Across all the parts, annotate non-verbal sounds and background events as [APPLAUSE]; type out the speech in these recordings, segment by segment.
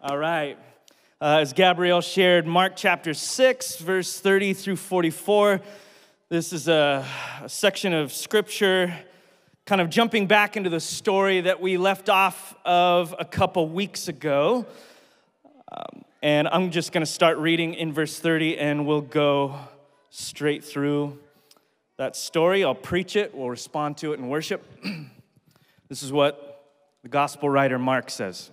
All right. Uh, as Gabrielle shared, Mark chapter 6, verse 30 through 44. This is a, a section of scripture kind of jumping back into the story that we left off of a couple weeks ago. Um, and I'm just going to start reading in verse 30 and we'll go straight through that story. I'll preach it, we'll respond to it in worship. [CLEARS THROAT] this is what the gospel writer Mark says.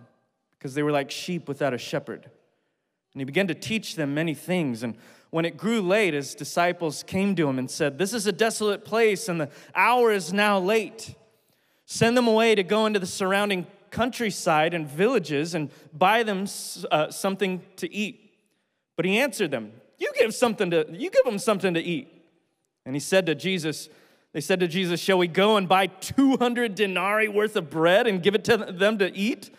because they were like sheep without a shepherd. And he began to teach them many things. And when it grew late, his disciples came to him and said, This is a desolate place, and the hour is now late. Send them away to go into the surrounding countryside and villages and buy them uh, something to eat. But he answered them, You give something to you give them something to eat. And he said to Jesus, they said to Jesus, Shall we go and buy 200 denarii worth of bread and give it to them to eat?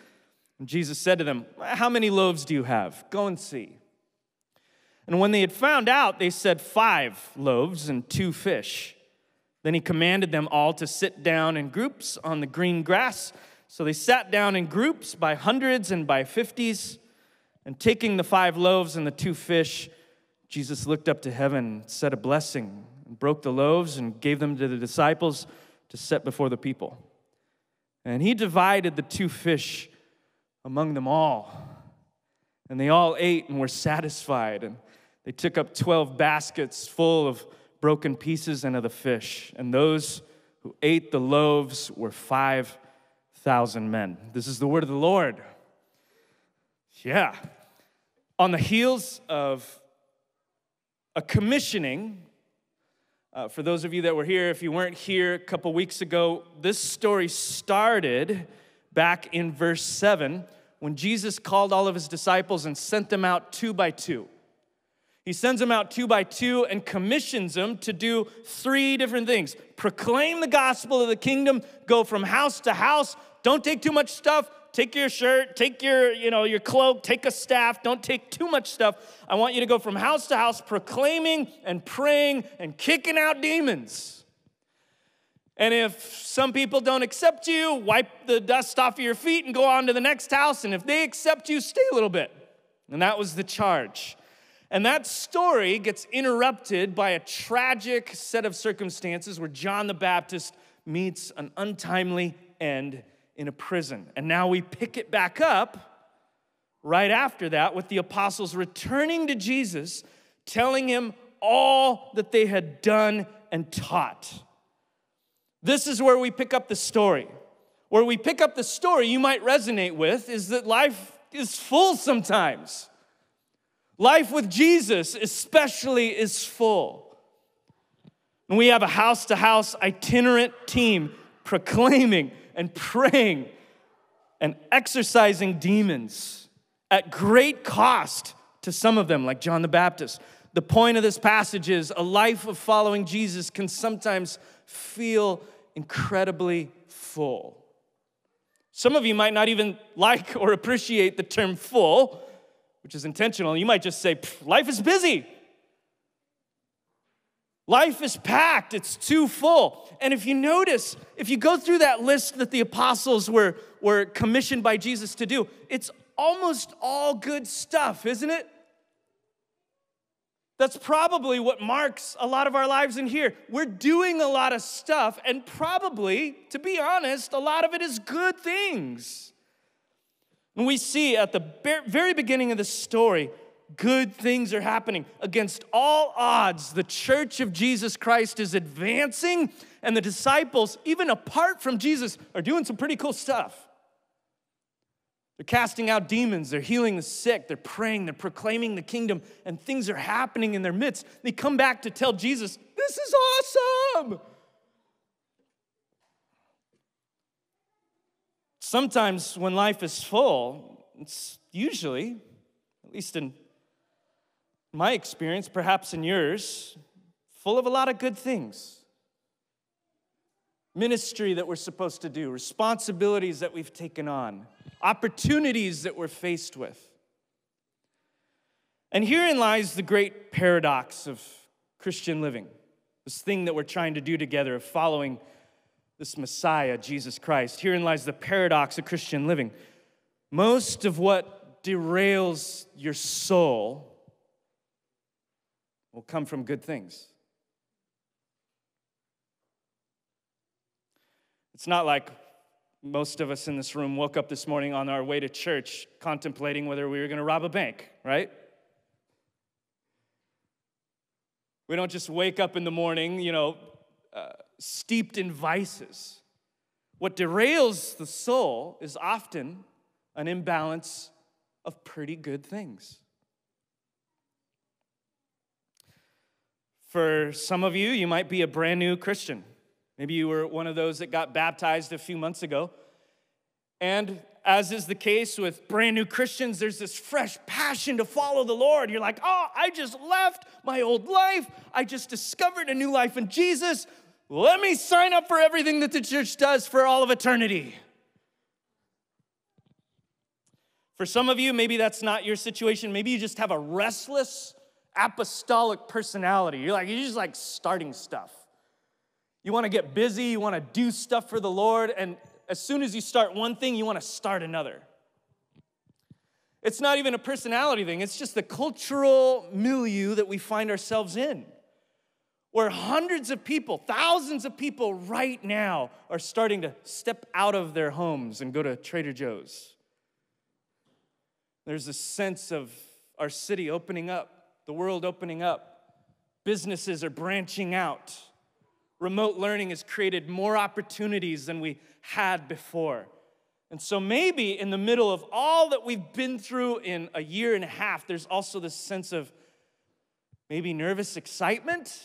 And Jesus said to them, How many loaves do you have? Go and see. And when they had found out, they said, Five loaves and two fish. Then he commanded them all to sit down in groups on the green grass. So they sat down in groups by hundreds and by fifties. And taking the five loaves and the two fish, Jesus looked up to heaven, said a blessing, and broke the loaves and gave them to the disciples to set before the people. And he divided the two fish among them all. And they all ate and were satisfied. And they took up 12 baskets full of broken pieces and of the fish. And those who ate the loaves were 5,000 men. This is the word of the Lord. Yeah. On the heels of a commissioning, uh, for those of you that were here, if you weren't here a couple weeks ago, this story started back in verse 7 when Jesus called all of his disciples and sent them out two by two. He sends them out two by two and commissions them to do three different things proclaim the gospel of the kingdom, go from house to house, don't take too much stuff. Take your shirt, take your, you know, your cloak, take a staff, don't take too much stuff. I want you to go from house to house proclaiming and praying and kicking out demons. And if some people don't accept you, wipe the dust off of your feet and go on to the next house. And if they accept you, stay a little bit. And that was the charge. And that story gets interrupted by a tragic set of circumstances where John the Baptist meets an untimely end in a prison. And now we pick it back up right after that with the apostles returning to Jesus, telling him all that they had done and taught. This is where we pick up the story. Where we pick up the story you might resonate with is that life is full sometimes. Life with Jesus, especially, is full. And we have a house to house itinerant team proclaiming and praying and exorcising demons at great cost to some of them, like John the Baptist. The point of this passage is a life of following Jesus can sometimes feel incredibly full. Some of you might not even like or appreciate the term full which is intentional, you might just say, life is busy. Life is packed, it's too full. And if you notice, if you go through that list that the apostles were, were commissioned by Jesus to do, it's almost all good stuff, isn't it? That's probably what marks a lot of our lives in here. We're doing a lot of stuff, and probably, to be honest, a lot of it is good things. And we see at the very beginning of the story, good things are happening. Against all odds, the church of Jesus Christ is advancing, and the disciples, even apart from Jesus, are doing some pretty cool stuff. They're casting out demons, they're healing the sick, they're praying, they're proclaiming the kingdom, and things are happening in their midst. They come back to tell Jesus, This is awesome! Sometimes when life is full, it's usually, at least in my experience, perhaps in yours, full of a lot of good things. Ministry that we're supposed to do, responsibilities that we've taken on, opportunities that we're faced with. And herein lies the great paradox of Christian living, this thing that we're trying to do together of following this Messiah, Jesus Christ. Herein lies the paradox of Christian living. Most of what derails your soul will come from good things. It's not like most of us in this room woke up this morning on our way to church contemplating whether we were going to rob a bank, right? We don't just wake up in the morning, you know, uh, steeped in vices. What derails the soul is often an imbalance of pretty good things. For some of you, you might be a brand new Christian. Maybe you were one of those that got baptized a few months ago. And as is the case with brand new Christians, there's this fresh passion to follow the Lord. You're like, oh, I just left my old life. I just discovered a new life in Jesus. Let me sign up for everything that the church does for all of eternity. For some of you, maybe that's not your situation. Maybe you just have a restless apostolic personality. You're like, you're just like starting stuff. You want to get busy, you want to do stuff for the Lord, and as soon as you start one thing, you want to start another. It's not even a personality thing, it's just the cultural milieu that we find ourselves in. Where hundreds of people, thousands of people right now are starting to step out of their homes and go to Trader Joe's. There's a sense of our city opening up, the world opening up, businesses are branching out remote learning has created more opportunities than we had before. And so, maybe in the middle of all that we've been through in a year and a half, there's also this sense of maybe nervous excitement.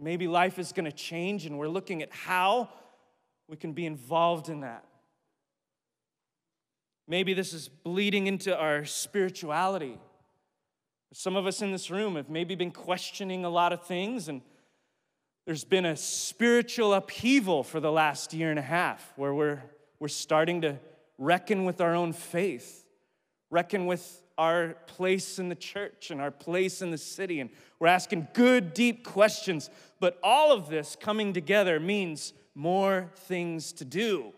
Maybe life is going to change, and we're looking at how we can be involved in that. Maybe this is bleeding into our spirituality. Some of us in this room have maybe been questioning a lot of things and there's been a spiritual upheaval for the last year and a half where we're, we're starting to reckon with our own faith, reckon with our place in the church and our place in the city. And we're asking good, deep questions. But all of this coming together means more things to do.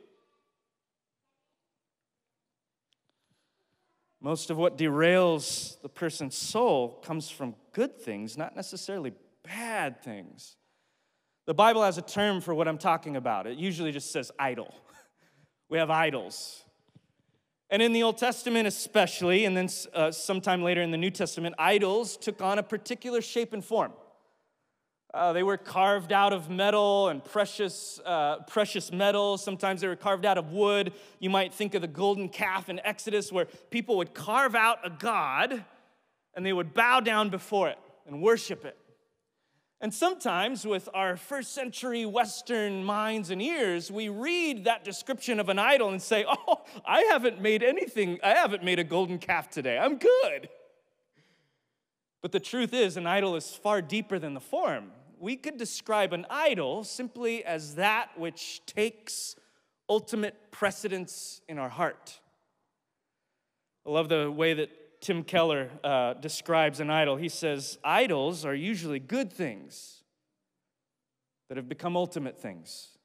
Most of what derails the person's soul comes from good things, not necessarily bad things. The Bible has a term for what I'm talking about. It usually just says idol. [LAUGHS] We have idols. And in the Old Testament, especially, and then uh, sometime later in the New Testament, idols took on a particular shape and form. Uh, they were carved out of metal and precious, uh, precious metals. Sometimes they were carved out of wood. You might think of the golden calf in Exodus, where people would carve out a god and they would bow down before it and worship it. And sometimes, with our first century Western minds and ears, we read that description of an idol and say, Oh, I haven't made anything, I haven't made a golden calf today. I'm good. But the truth is, an idol is far deeper than the form. We could describe an idol simply as that which takes ultimate precedence in our heart. I love the way that Tim Keller uh, describes an idol. He says, Idols are usually good things that have become ultimate things.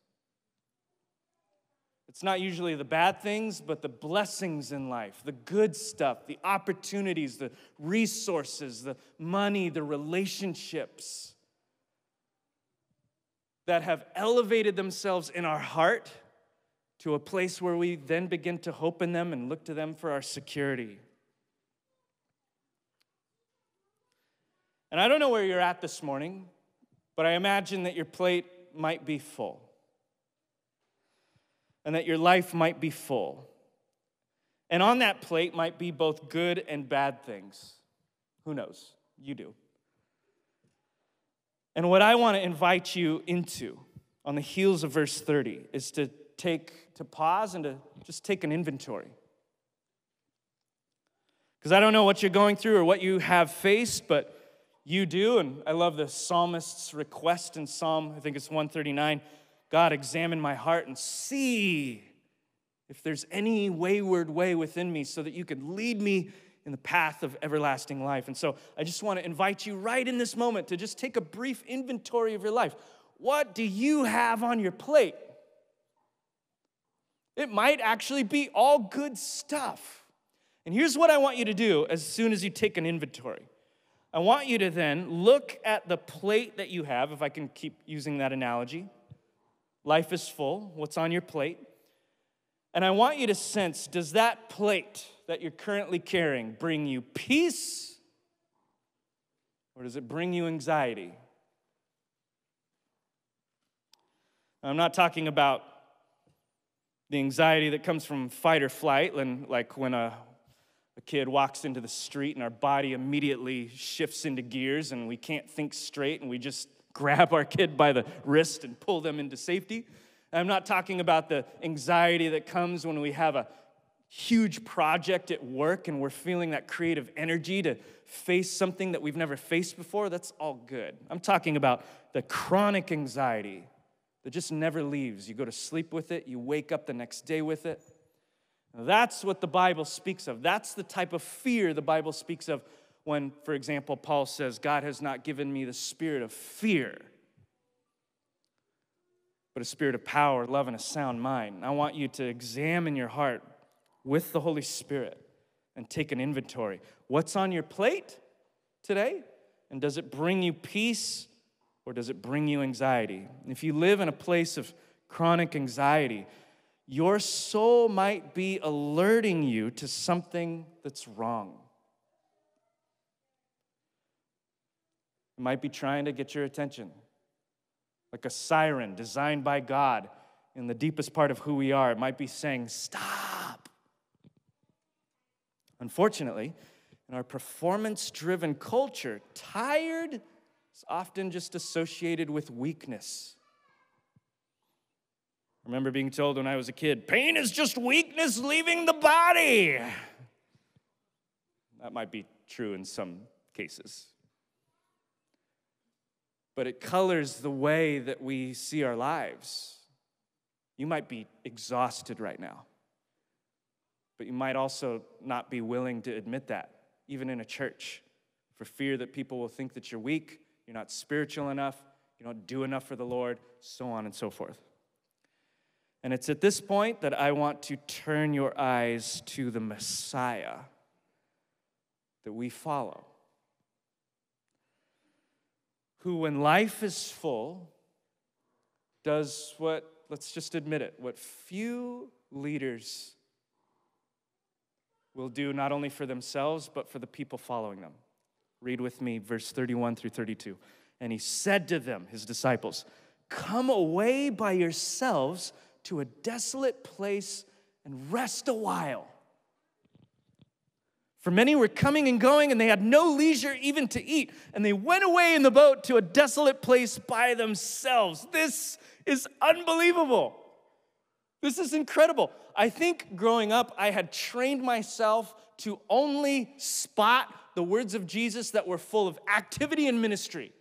It's not usually the bad things, but the blessings in life, the good stuff, the opportunities, the resources, the money, the relationships that have elevated themselves in our heart to a place where we then begin to hope in them and look to them for our security. And I don't know where you're at this morning, but I imagine that your plate might be full and that your life might be full. And on that plate might be both good and bad things. Who knows? You do. And what I want to invite you into on the heels of verse 30 is to take to pause and to just take an inventory. Because I don't know what you're going through or what you have faced, but you do. And I love the psalmist's request in Psalm, I think it's 139 God, examine my heart and see if there's any wayward way within me so that you could lead me in the path of everlasting life. And so I just want to invite you right in this moment to just take a brief inventory of your life. What do you have on your plate? It might actually be all good stuff. And here's what I want you to do as soon as you take an inventory. I want you to then look at the plate that you have, if I can keep using that analogy. Life is full. What's on your plate? And I want you to sense does that plate that you're currently carrying bring you peace or does it bring you anxiety? I'm not talking about the anxiety that comes from fight or flight, and like when a, a kid walks into the street and our body immediately shifts into gears and we can't think straight and we just [LAUGHS] grab our kid by the wrist and pull them into safety. I'm not talking about the anxiety that comes when we have a huge project at work and we're feeling that creative energy to face something that we've never faced before. That's all good. I'm talking about the chronic anxiety that just never leaves. You go to sleep with it, you wake up the next day with it. That's what the Bible speaks of. That's the type of fear the Bible speaks of when, for example, Paul says, God has not given me the spirit of fear, but a spirit of power, love, and a sound mind. I want you to examine your heart with the Holy Spirit and take an inventory. What's on your plate today? And does it bring you peace or does it bring you anxiety? If you live in a place of chronic anxiety, your soul might be alerting you to something that's wrong. It might be trying to get your attention, like a siren designed by God in the deepest part of who we are. It might be saying, Stop. Unfortunately, in our performance driven culture, tired is often just associated with weakness. Remember being told when I was a kid, pain is just weakness leaving the body. That might be true in some cases but it colors the way that we see our lives. You might be exhausted right now, but you might also not be willing to admit that, even in a church, for fear that people will think that you're weak, you're not spiritual enough, you don't do enough for the Lord, so on and so forth. And it's at this point that I want to turn your eyes to the Messiah that we follow who, when life is full, does what, let's just admit it, what few leaders will do not only for themselves, but for the people following them. Read with me verse 31 through 32. And he said to them, his disciples, Come away by yourselves to a desolate place and rest a while. For many were coming and going, and they had no leisure even to eat. And they went away in the boat to a desolate place by themselves. This is unbelievable. This is incredible. I think growing up, I had trained myself to only spot the words of Jesus that were full of activity and ministry.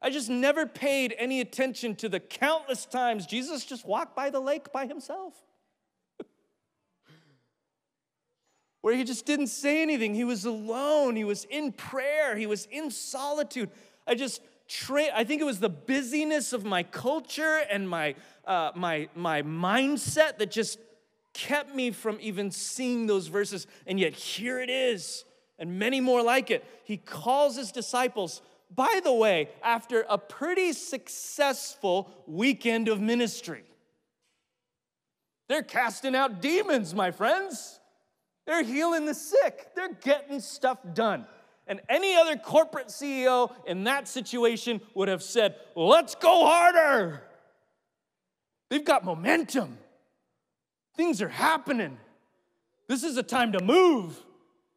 I just never paid any attention to the countless times Jesus just walked by the lake by himself. [LAUGHS] where he just didn't say anything. He was alone. He was in prayer. He was in solitude. I just tra- I think it was the busyness of my culture and my uh, my my mindset that just kept me from even seeing those verses. And yet here it is, and many more like it. He calls his disciples. By the way, after a pretty successful weekend of ministry, they're casting out demons, my friends. They're healing the sick, they're getting stuff done. And any other corporate CEO in that situation would have said, Let's go harder. They've got momentum, things are happening. This is a time to move.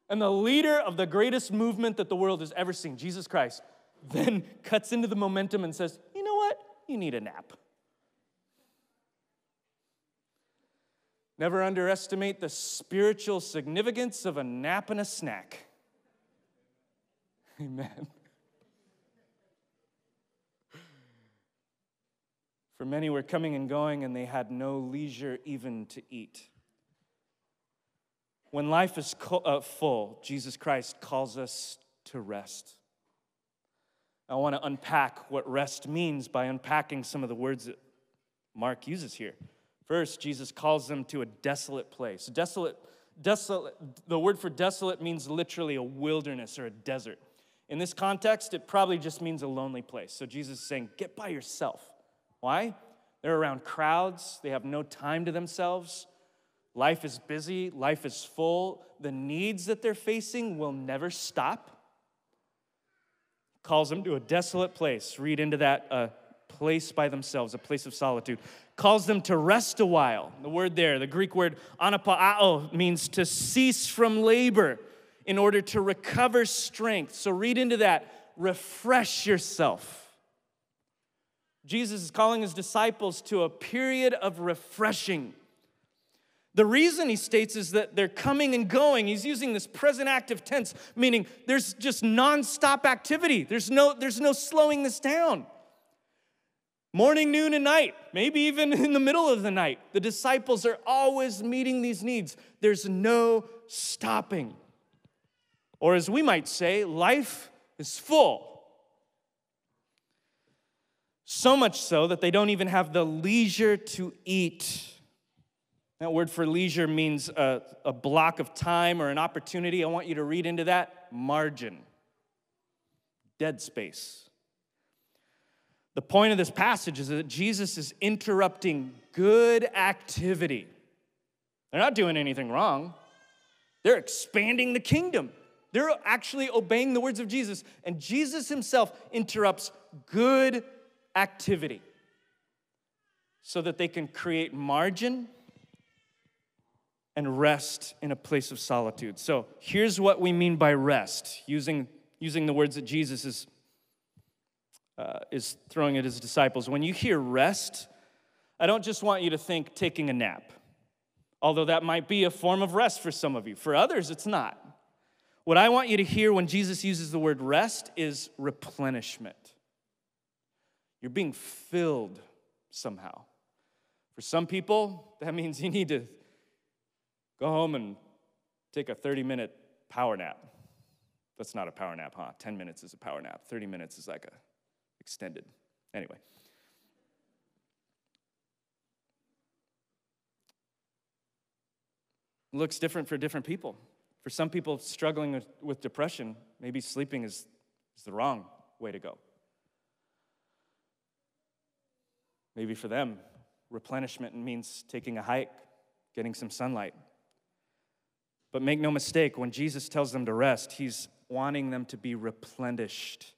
And the leader of the greatest movement that the world has ever seen, Jesus Christ, then cuts into the momentum and says, You know what? You need a nap. Never underestimate the spiritual significance of a nap and a snack. [LAUGHS] Amen. For many were coming and going, and they had no leisure even to eat. When life is uh, full, Jesus Christ calls us to rest. I want to unpack what rest means by unpacking some of the words that Mark uses here. First, Jesus calls them to a desolate place. Desolate, desolate, the word for desolate means literally a wilderness or a desert. In this context, it probably just means a lonely place. So Jesus is saying, get by yourself. Why? They're around crowds, they have no time to themselves. Life is busy, life is full. The needs that they're facing will never stop. Calls them to a desolate place. Read into that uh, place by themselves, a place of solitude. Calls them to rest a while. The word there, the Greek word anapauo, means to cease from labor in order to recover strength. So read into that. Refresh yourself. Jesus is calling his disciples to a period of refreshing. The reason he states is that they're coming and going. He's using this present active tense, meaning there's just nonstop activity. There's no, there's no slowing this down. Morning, noon, and night, maybe even [LAUGHS] in the middle of the night. The disciples are always meeting these needs. There's no stopping. Or as we might say, life is full. So much so that they don't even have the leisure to eat. That word for leisure means a, a block of time or an opportunity. I want you to read into that margin, dead space. The point of this passage is that Jesus is interrupting good activity. They're not doing anything wrong, they're expanding the kingdom. They're actually obeying the words of Jesus. And Jesus himself interrupts good activity so that they can create margin and rest in a place of solitude. So here's what we mean by rest, using, using the words that Jesus is, uh, is throwing at his disciples. When you hear rest, I don't just want you to think taking a nap, although that might be a form of rest for some of you. For others, it's not. What I want you to hear when Jesus uses the word rest is replenishment. You're being filled somehow. For some people, that means you need to Go home and take a 30 minute power nap. That's not a power nap, huh? 10 minutes is a power nap. 30 minutes is like a extended. Anyway. looks different for different people. For some people struggling with, with depression, maybe sleeping is, is the wrong way to go. Maybe for them, replenishment means taking a hike, getting some sunlight, but make no mistake, when Jesus tells them to rest, he's wanting them to be replenished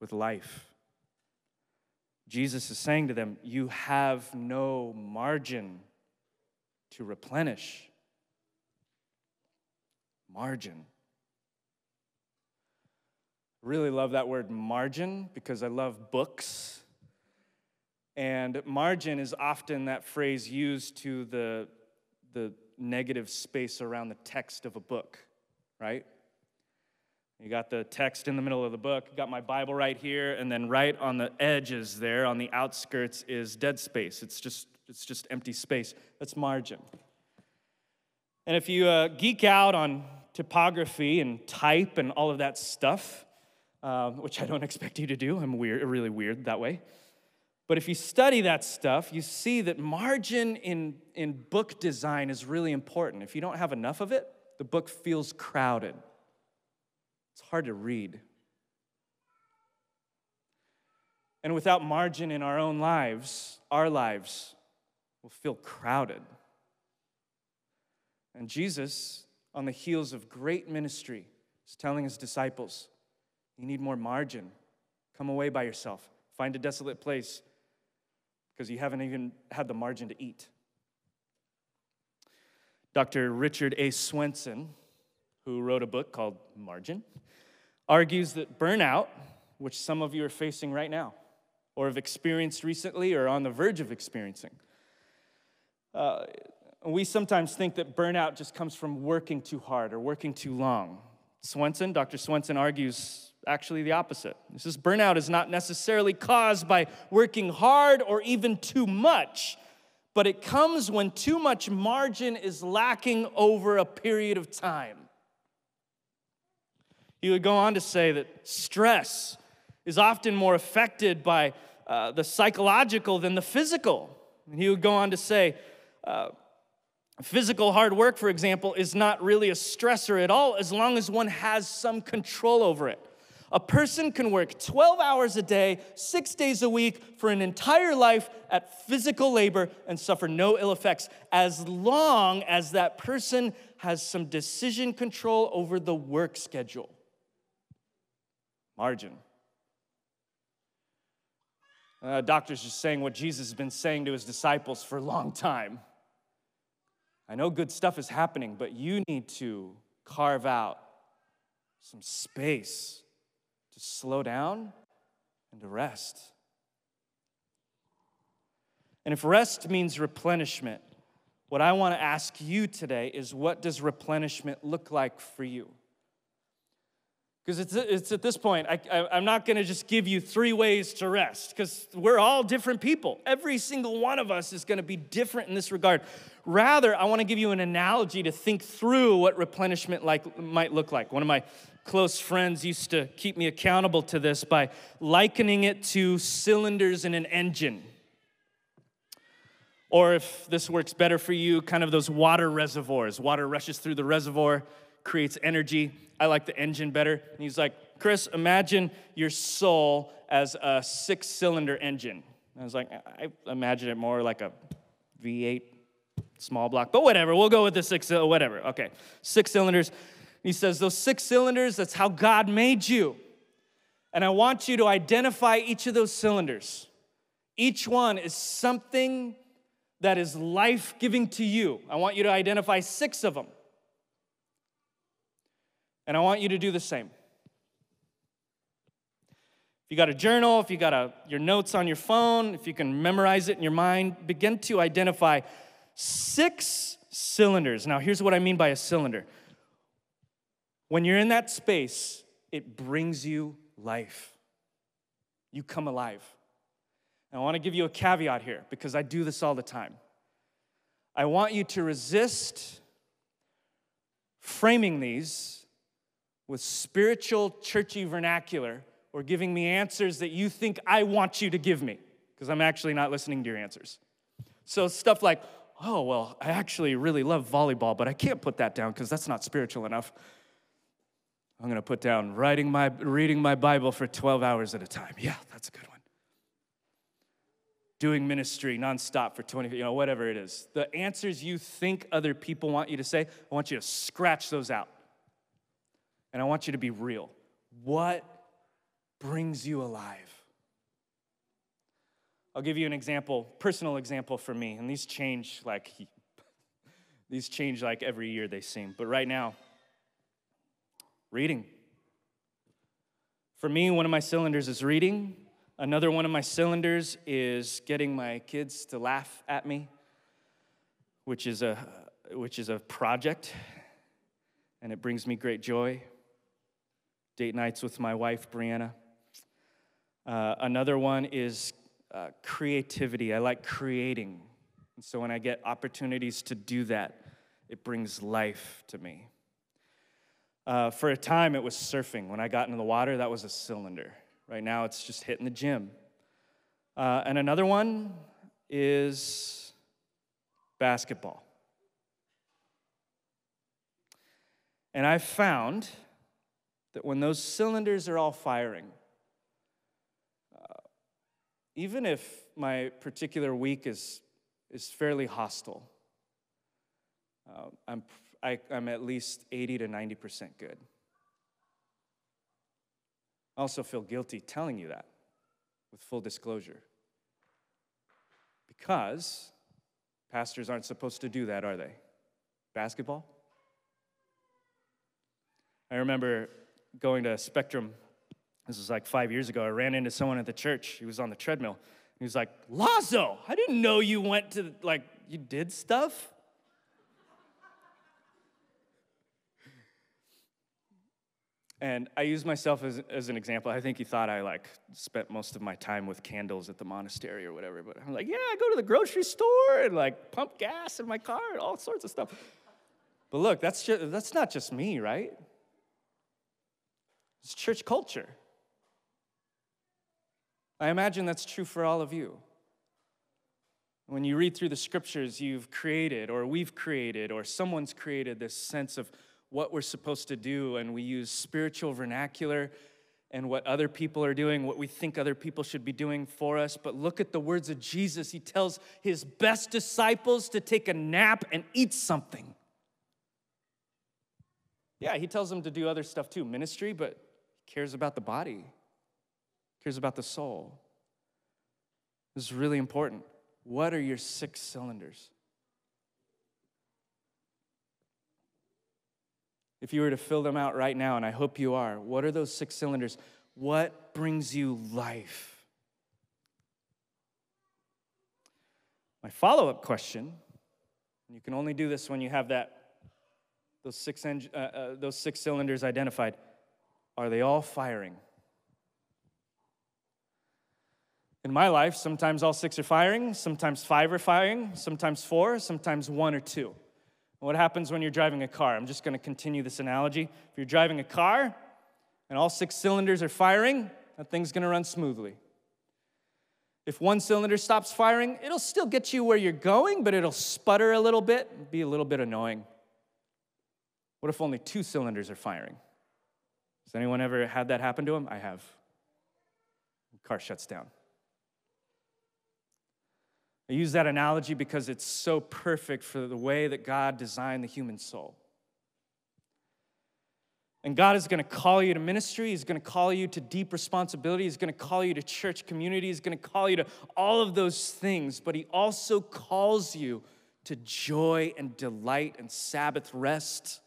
with life. Jesus is saying to them, You have no margin to replenish. Margin. Really love that word margin because I love books. And margin is often that phrase used to the, the negative space around the text of a book, right? You got the text in the middle of the book, got my Bible right here, and then right on the edges there, on the outskirts, is dead space. It's just, it's just empty space. That's margin. And if you uh, geek out on typography and type and all of that stuff, uh, which I don't [LAUGHS] expect you to do, I'm weird, really weird that way. But if you study that stuff, you see that margin in, in book design is really important. If you don't have enough of it, the book feels crowded. It's hard to read. And without margin in our own lives, our lives will feel crowded. And Jesus, on the heels of great ministry, is telling his disciples, You need more margin. Come away by yourself, find a desolate place, because you haven't even had the margin to eat. Dr. Richard A. Swenson, who wrote a book called Margin, argues that burnout, which some of you are facing right now, or have experienced recently, or are on the verge of experiencing, uh, we sometimes think that burnout just comes from working too hard or working too long. Swenson, Dr. Swenson argues actually the opposite. He says burnout is not necessarily caused by working hard or even too much, but it comes when too much margin is lacking over a period of time. He would go on to say that stress is often more affected by uh, the psychological than the physical. And he would go on to say, uh, physical hard work, for example, is not really a stressor at all as long as one has some control over it. A person can work 12 hours a day, six days a week for an entire life at physical labor and suffer no ill effects as long as that person has some decision control over the work schedule. Margin. Uh, doctor's just saying what Jesus has been saying to his disciples for a long time. I know good stuff is happening, but you need to carve out some space slow down and to rest. And if rest means replenishment, what I want to ask you today is what does replenishment look like for you? Because it's, it's at this point, I, I, am not going to just give you three ways to rest, because we're all different people. Every single one of us is going to be different in this regard. Rather, I want to give you an analogy to think through what replenishment like, might look like. One of my close friends used to keep me accountable to this by likening it to cylinders in an engine. Or if this works better for you, kind of those water reservoirs. Water rushes through the reservoir, creates energy. I like the engine better. And he's like, Chris, imagine your soul as a six cylinder engine. And I was like, I imagine it more like a V8 small block, but whatever, we'll go with the six, uh, whatever. Okay, six cylinders. He says, Those six cylinders, that's how God made you. And I want you to identify each of those cylinders. Each one is something that is life giving to you. I want you to identify six of them. And I want you to do the same. If you got a journal, if you got a, your notes on your phone, if you can memorize it in your mind, begin to identify six cylinders. Now, here's what I mean by a cylinder. When you're in that space, it brings you life. You come alive. And I want to give you a caveat here because I do this all the time. I want you to resist framing these with spiritual, churchy vernacular or giving me answers that you think I want you to give me, because I'm actually not listening to your answers. So, stuff like, oh, well, I actually really love volleyball, but I can't put that down because that's not spiritual enough. I'm going to put down writing my, reading my Bible for 12 hours at a time. Yeah, that's a good one. Doing ministry nonstop for 20, you know, whatever it is. The answers you think other people want you to say, I want you to scratch those out and I want you to be real. What brings you alive? I'll give you an example, personal example for me, and these change like [LAUGHS] these change like every year they seem. But right now, reading. For me, one of my cylinders is reading. Another one of my cylinders is getting my kids to laugh at me, which is a which is a project and it brings me great joy date nights with my wife, Brianna. Uh, another one is uh, creativity. I like creating. And so when I get opportunities to do that, it brings life to me. Uh, for a time, it was surfing. When I got into the water, that was a cylinder. Right now, it's just hitting the gym. Uh, and another one is basketball. And I found that when those cylinders are all firing, uh, even if my particular week is, is fairly hostile, uh, I'm, I, I'm at least 80 to 90% good. I also feel guilty telling you that with full disclosure. Because pastors aren't supposed to do that, are they? Basketball? I remember going to Spectrum. This was like five years ago. I ran into someone at the church. He was on the treadmill. He was like, Lazo, I didn't know you went to, like, you did stuff? And I use myself as, as an example. I think he thought I like spent most of my time with candles at the monastery or whatever. But I'm like, yeah, I go to the grocery store and like pump gas in my car and all sorts of stuff. But look, that's just, that's not just me, right? It's church culture. I imagine that's true for all of you. When you read through the scriptures, you've created, or we've created, or someone's created this sense of what we're supposed to do, and we use spiritual vernacular and what other people are doing, what we think other people should be doing for us. But look at the words of Jesus. He tells his best disciples to take a nap and eat something. Yeah, he tells them to do other stuff too, ministry, but cares about the body, cares about the soul. This is really important. What are your six cylinders? If you were to fill them out right now, and I hope you are, what are those six cylinders? What brings you life? My follow up question, and you can only do this when you have that, those, six uh, uh, those six cylinders identified, are they all firing? In my life, sometimes all six are firing, sometimes five are firing, sometimes four, sometimes one or two. What happens when you're driving a car? I'm just going to continue this analogy. If you're driving a car and all six cylinders are firing, that thing's going to run smoothly. If one cylinder stops firing, it'll still get you where you're going, but it'll sputter a little bit, be a little bit annoying. What if only two cylinders are firing? Has anyone ever had that happen to them? I have. Car shuts down. I use that analogy because it's so perfect for the way that God designed the human soul. And God is going to call you to ministry. He's going to call you to deep responsibility. He's going to call you to church community. He's going to call you to all of those things. But He also calls you to joy and delight and Sabbath rest.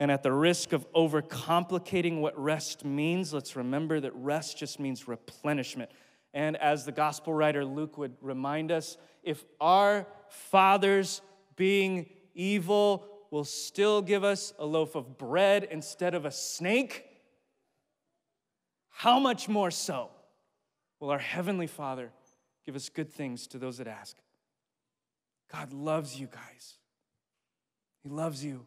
And at the risk of overcomplicating what rest means, let's remember that rest just means replenishment. And as the gospel writer Luke would remind us, if our fathers, being evil, will still give us a loaf of bread instead of a snake, how much more so will our Heavenly Father give us good things to those that ask? God loves you guys. He loves you.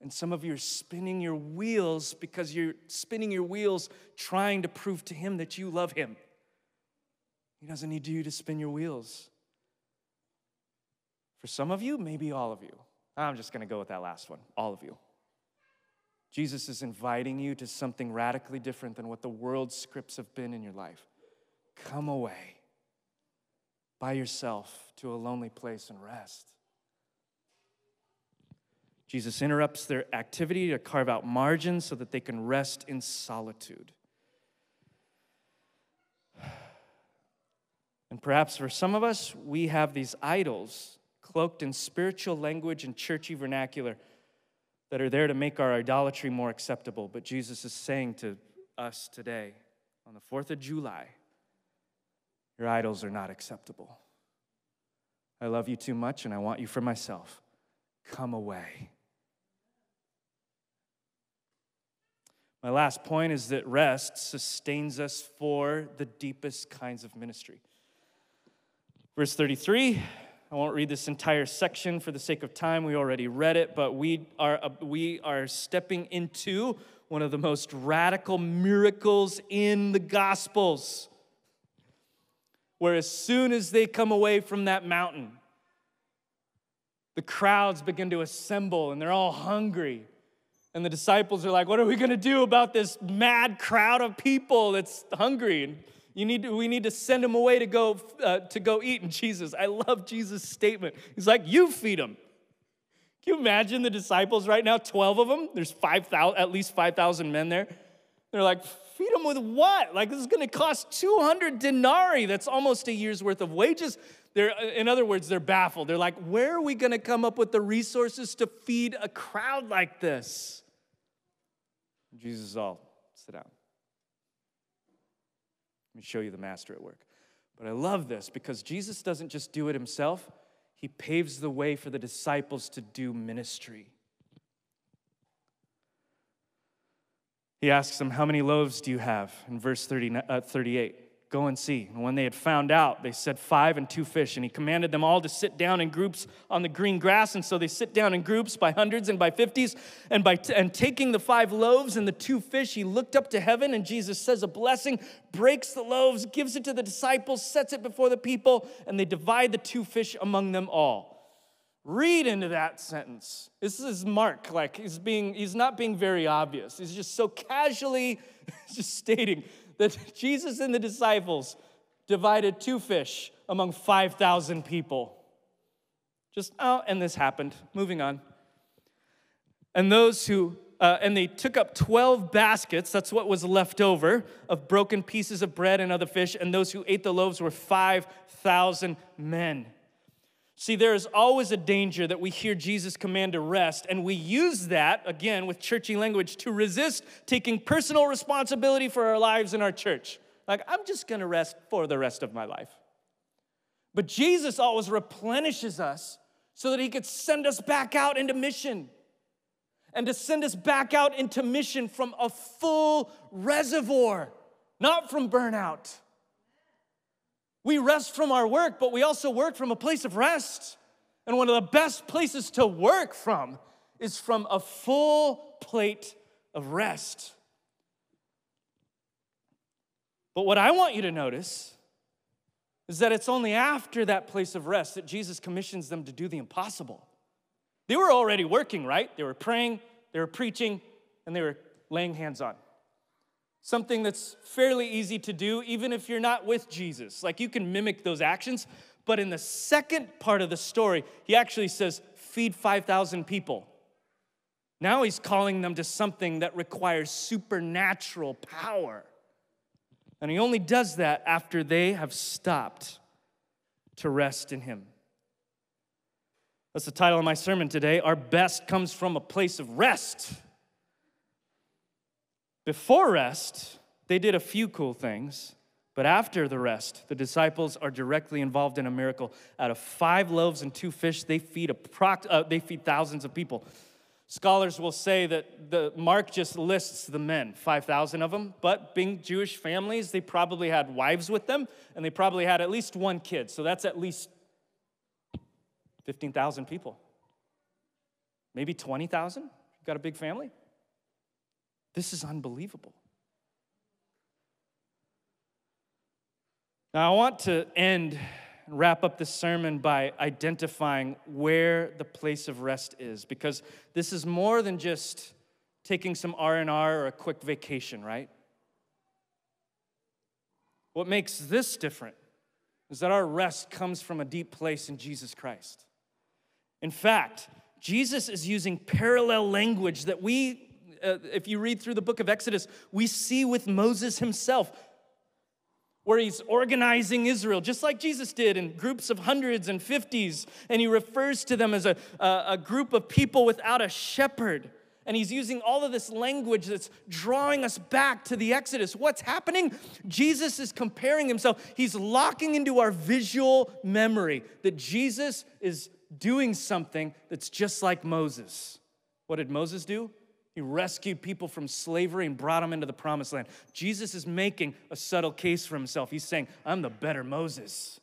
And some of you are spinning your wheels because you're spinning your wheels trying to prove to Him that you love Him. He doesn't need you to spin your wheels. For some of you, maybe all of you. I'm just going to go with that last one. All of you. Jesus is inviting you to something radically different than what the world's scripts have been in your life. Come away by yourself to a lonely place and rest. Jesus interrupts their activity to carve out margins so that they can rest in solitude. [SIGHS] And perhaps for some of us, we have these idols cloaked in spiritual language and churchy vernacular that are there to make our idolatry more acceptable. But Jesus is saying to us today, on the 4th of July, your idols are not acceptable. I love you too much and I want you for myself. Come away. My last point is that rest sustains us for the deepest kinds of ministry. Verse 33, I won't read this entire section for the sake of time. We already read it, but we are, we are stepping into one of the most radical miracles in the Gospels. Where as soon as they come away from that mountain, the crowds begin to assemble and they're all hungry. And the disciples are like, What are we going to do about this mad crowd of people that's hungry? And you need to, we need to send them away to go, uh, to go eat. And Jesus, I love Jesus' statement. He's like, You feed them. Can you imagine the disciples right now? 12 of them. There's 5,000, at least 5,000 men there. They're like, Feed them with what? Like, this is going to cost 200 denarii. That's almost a year's worth of wages. They're, uh, in other words, they're baffled. They're like, where are we going to come up with the resources to feed a crowd like this? Jesus is all, sit down. Let me show you the master at work. But I love this because Jesus doesn't just do it himself, he paves the way for the disciples to do ministry. He asks them, How many loaves do you have? in verse 30, uh, 38. Go and see. And when they had found out, they said, Five and two fish. And he commanded them all to sit down in groups on the green grass. And so they sit down in groups by hundreds and by fifties. And, by t- and taking the five loaves and the two fish, he looked up to heaven. And Jesus says a blessing, breaks the loaves, gives it to the disciples, sets it before the people, and they divide the two fish among them all. Read into that sentence. This is Mark, like he's being, he's not being very obvious. He's just so casually [LAUGHS] just stating that [LAUGHS] Jesus and the disciples divided two fish among 5,000 people. Just, oh, and this happened. Moving on. And those who, uh, and they took up 12 baskets, that's what was left over, of broken pieces of bread and other fish, and those who ate the loaves were 5,000 men. See, there is always a danger that we hear Jesus command to rest, and we use that, again, with churchy language, to resist taking personal responsibility for our lives in our church. Like, I'm just gonna rest for the rest of my life. But Jesus always replenishes us so that he could send us back out into mission and to send us back out into mission from a full reservoir, not from burnout. We rest from our work, but we also work from a place of rest. And one of the best places to work from is from a full plate of rest. But what I want you to notice is that it's only after that place of rest that Jesus commissions them to do the impossible. They were already working, right? They were praying, they were preaching, and they were laying hands on. Something that's fairly easy to do, even if you're not with Jesus. Like you can mimic those actions. But in the second part of the story, he actually says, feed 5,000 people. Now he's calling them to something that requires supernatural power. And he only does that after they have stopped to rest in him. That's the title of my sermon today. Our best comes from a place of rest. Before rest, they did a few cool things, but after the rest, the disciples are directly involved in a miracle. Out of five loaves and two fish, they feed, proc- uh, they feed thousands of people. Scholars will say that the Mark just lists the men, 5,000 of them, but being Jewish families, they probably had wives with them, and they probably had at least one kid. So that's at least 15,000 people. Maybe 20,000? Got a big family? This is unbelievable. Now, I want to end and wrap up this sermon by identifying where the place of rest is because this is more than just taking some R&R or a quick vacation, right? What makes this different is that our rest comes from a deep place in Jesus Christ. In fact, Jesus is using parallel language that we uh, if you read through the book of Exodus, we see with Moses himself where he's organizing Israel, just like Jesus did in groups of hundreds and fifties, and he refers to them as a, a, a group of people without a shepherd. And he's using all of this language that's drawing us back to the Exodus. What's happening? Jesus is comparing himself. He's locking into our visual memory that Jesus is doing something that's just like Moses. What did Moses do? He rescued people from slavery and brought them into the promised land. Jesus is making a subtle case for himself. He's saying, I'm the better Moses.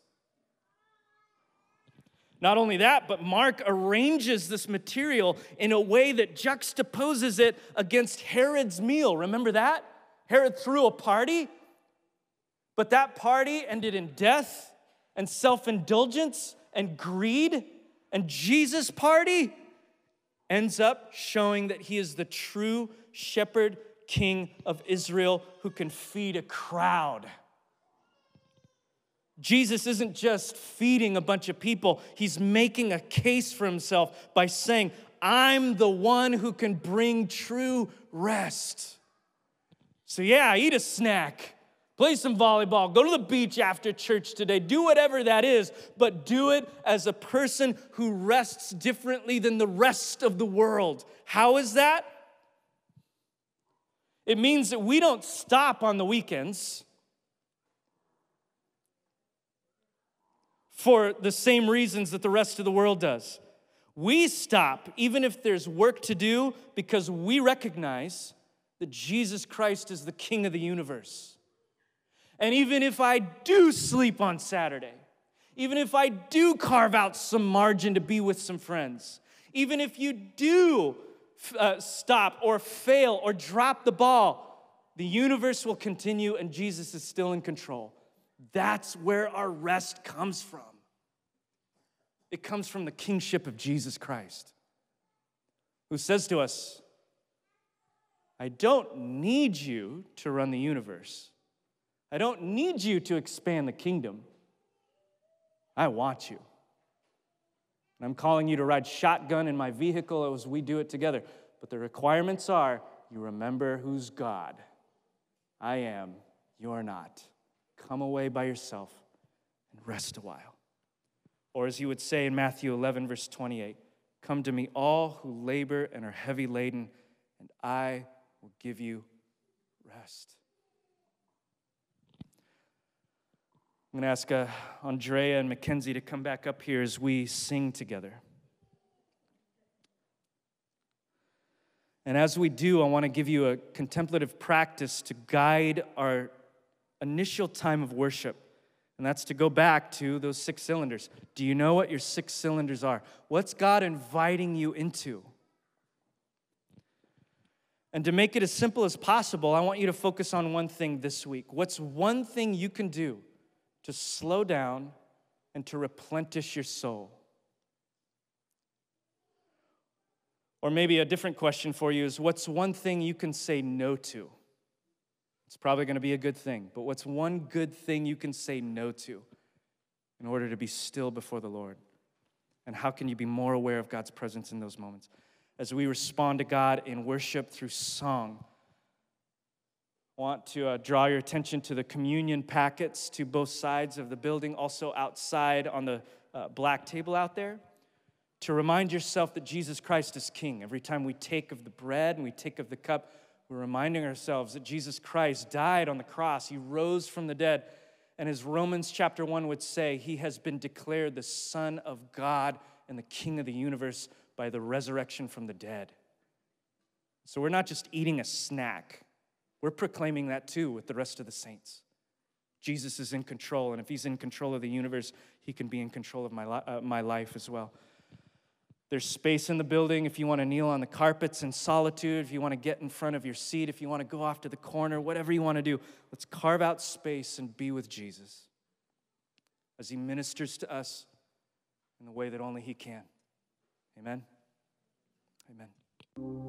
Not only that, but Mark arranges this material in a way that juxtaposes it against Herod's meal. Remember that? Herod threw a party, but that party ended in death and self indulgence and greed. And Jesus' party ends up showing that he is the true shepherd king of Israel who can feed a crowd. Jesus isn't just feeding a bunch of people, he's making a case for himself by saying, I'm the one who can bring true rest. So, yeah, eat a snack Play some volleyball, go to the beach after church today, do whatever that is, but do it as a person who rests differently than the rest of the world. How is that? It means that we don't stop on the weekends for the same reasons that the rest of the world does. We stop, even if there's work to do, because we recognize that Jesus Christ is the King of the universe. And even if I do sleep on Saturday, even if I do carve out some margin to be with some friends, even if you do uh, stop or fail or drop the ball, the universe will continue and Jesus is still in control. That's where our rest comes from. It comes from the kingship of Jesus Christ, who says to us, I don't need you to run the universe. I don't need you to expand the kingdom. I want you. And I'm calling you to ride shotgun in my vehicle as we do it together. But the requirements are you remember who's God. I am, you're not. Come away by yourself and rest a while. Or as you would say in Matthew 11, verse 28, Come to me, all who labor and are heavy laden, and I will give you rest. I'm going to ask uh, Andrea and Mackenzie to come back up here as we sing together. And as we do, I want to give you a contemplative practice to guide our initial time of worship. And that's to go back to those six cylinders. Do you know what your six cylinders are? What's God inviting you into? And to make it as simple as possible, I want you to focus on one thing this week. What's one thing you can do to slow down and to replenish your soul? Or maybe a different question for you is what's one thing you can say no to? It's probably going to be a good thing, but what's one good thing you can say no to in order to be still before the Lord? And how can you be more aware of God's presence in those moments? As we respond to God in worship through song, want to uh, draw your attention to the communion packets to both sides of the building, also outside on the uh, black table out there, to remind yourself that Jesus Christ is King. Every time we take of the bread and we take of the cup, we're reminding ourselves that Jesus Christ died on the cross, He rose from the dead. And as Romans chapter 1 would say, He has been declared the Son of God and the King of the universe by the resurrection from the dead. So we're not just eating a snack, we're proclaiming that too with the rest of the saints. Jesus is in control, and if He's in control of the universe, He can be in control of my, uh, my life as well. There's space in the building if you want to kneel on the carpets in solitude, if you want to get in front of your seat, if you want to go off to the corner, whatever you want to do. Let's carve out space and be with Jesus as he ministers to us in the way that only he can. Amen. Amen.